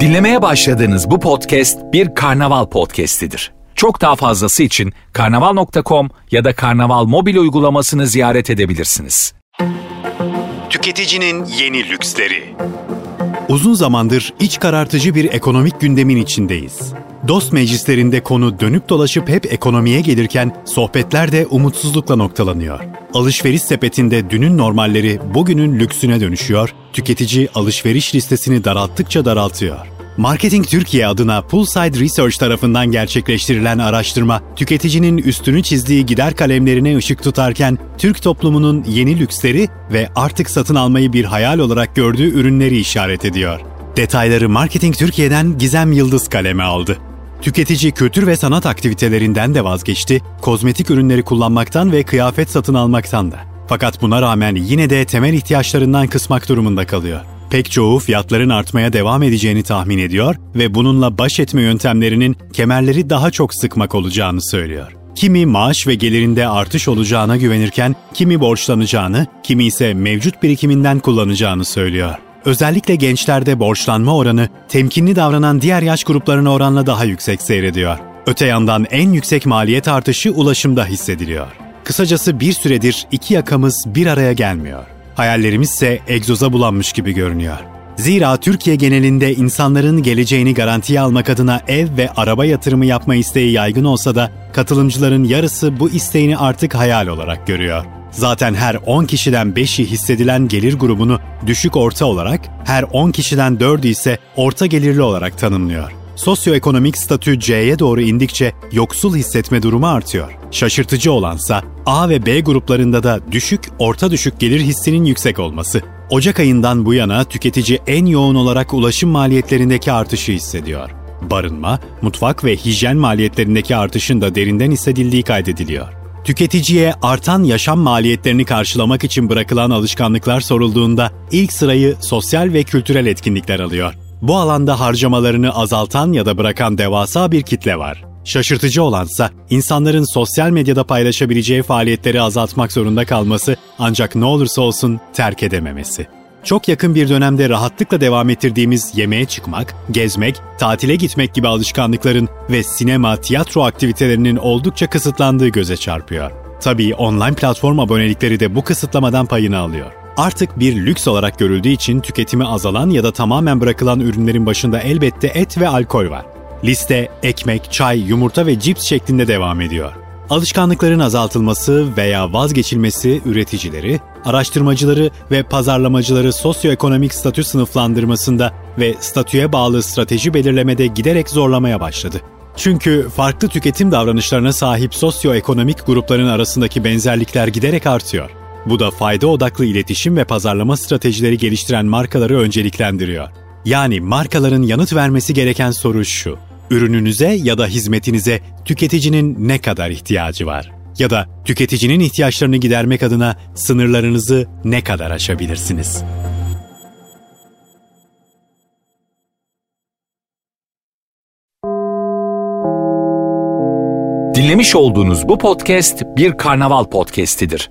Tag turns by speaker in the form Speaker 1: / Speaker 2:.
Speaker 1: Dinlemeye başladığınız bu podcast bir karnaval podcastidir. Çok daha fazlası için karnaval.com ya da karnaval mobil uygulamasını ziyaret edebilirsiniz.
Speaker 2: Tüketicinin yeni lüksleri. Uzun zamandır iç karartıcı bir ekonomik gündemin içindeyiz. Dost meclislerinde konu dönüp dolaşıp hep ekonomiye gelirken sohbetler de umutsuzlukla noktalanıyor. Alışveriş sepetinde dünün normalleri bugünün lüksüne dönüşüyor, tüketici alışveriş listesini daralttıkça daraltıyor. Marketing Türkiye adına Poolside Research tarafından gerçekleştirilen araştırma, tüketicinin üstünü çizdiği gider kalemlerine ışık tutarken Türk toplumunun yeni lüksleri ve artık satın almayı bir hayal olarak gördüğü ürünleri işaret ediyor. Detayları Marketing Türkiye'den Gizem Yıldız kaleme aldı. Tüketici kültür ve sanat aktivitelerinden de vazgeçti, kozmetik ürünleri kullanmaktan ve kıyafet satın almaktan da. Fakat buna rağmen yine de temel ihtiyaçlarından kısmak durumunda kalıyor. Pek çoğu fiyatların artmaya devam edeceğini tahmin ediyor ve bununla baş etme yöntemlerinin kemerleri daha çok sıkmak olacağını söylüyor. Kimi maaş ve gelirinde artış olacağına güvenirken kimi borçlanacağını, kimi ise mevcut birikiminden kullanacağını söylüyor. Özellikle gençlerde borçlanma oranı temkinli davranan diğer yaş gruplarına oranla daha yüksek seyrediyor. Öte yandan en yüksek maliyet artışı ulaşımda hissediliyor. Kısacası bir süredir iki yakamız bir araya gelmiyor. Hayallerimiz ise egzoza bulanmış gibi görünüyor. Zira Türkiye genelinde insanların geleceğini garantiye almak adına ev ve araba yatırımı yapma isteği yaygın olsa da katılımcıların yarısı bu isteğini artık hayal olarak görüyor. Zaten her 10 kişiden 5'i hissedilen gelir grubunu düşük orta olarak, her 10 kişiden 4'ü ise orta gelirli olarak tanımlıyor. Sosyoekonomik statü C'ye doğru indikçe yoksul hissetme durumu artıyor. Şaşırtıcı olansa A ve B gruplarında da düşük, orta düşük gelir hissinin yüksek olması. Ocak ayından bu yana tüketici en yoğun olarak ulaşım maliyetlerindeki artışı hissediyor. Barınma, mutfak ve hijyen maliyetlerindeki artışın da derinden hissedildiği kaydediliyor. Tüketiciye artan yaşam maliyetlerini karşılamak için bırakılan alışkanlıklar sorulduğunda ilk sırayı sosyal ve kültürel etkinlikler alıyor. Bu alanda harcamalarını azaltan ya da bırakan devasa bir kitle var. Şaşırtıcı olansa insanların sosyal medyada paylaşabileceği faaliyetleri azaltmak zorunda kalması ancak ne olursa olsun terk edememesi. Çok yakın bir dönemde rahatlıkla devam ettirdiğimiz yemeğe çıkmak, gezmek, tatile gitmek gibi alışkanlıkların ve sinema, tiyatro aktivitelerinin oldukça kısıtlandığı göze çarpıyor. Tabii online platform abonelikleri de bu kısıtlamadan payını alıyor. Artık bir lüks olarak görüldüğü için tüketimi azalan ya da tamamen bırakılan ürünlerin başında elbette et ve alkol var. Liste ekmek, çay, yumurta ve cips şeklinde devam ediyor. Alışkanlıkların azaltılması veya vazgeçilmesi üreticileri, araştırmacıları ve pazarlamacıları sosyoekonomik statü sınıflandırmasında ve statüye bağlı strateji belirlemede giderek zorlamaya başladı. Çünkü farklı tüketim davranışlarına sahip sosyoekonomik grupların arasındaki benzerlikler giderek artıyor. Bu da fayda odaklı iletişim ve pazarlama stratejileri geliştiren markaları önceliklendiriyor. Yani markaların yanıt vermesi gereken soru şu. Ürününüze ya da hizmetinize tüketicinin ne kadar ihtiyacı var? Ya da tüketicinin ihtiyaçlarını gidermek adına sınırlarınızı ne kadar aşabilirsiniz?
Speaker 1: Dinlemiş olduğunuz bu podcast bir karnaval podcastidir.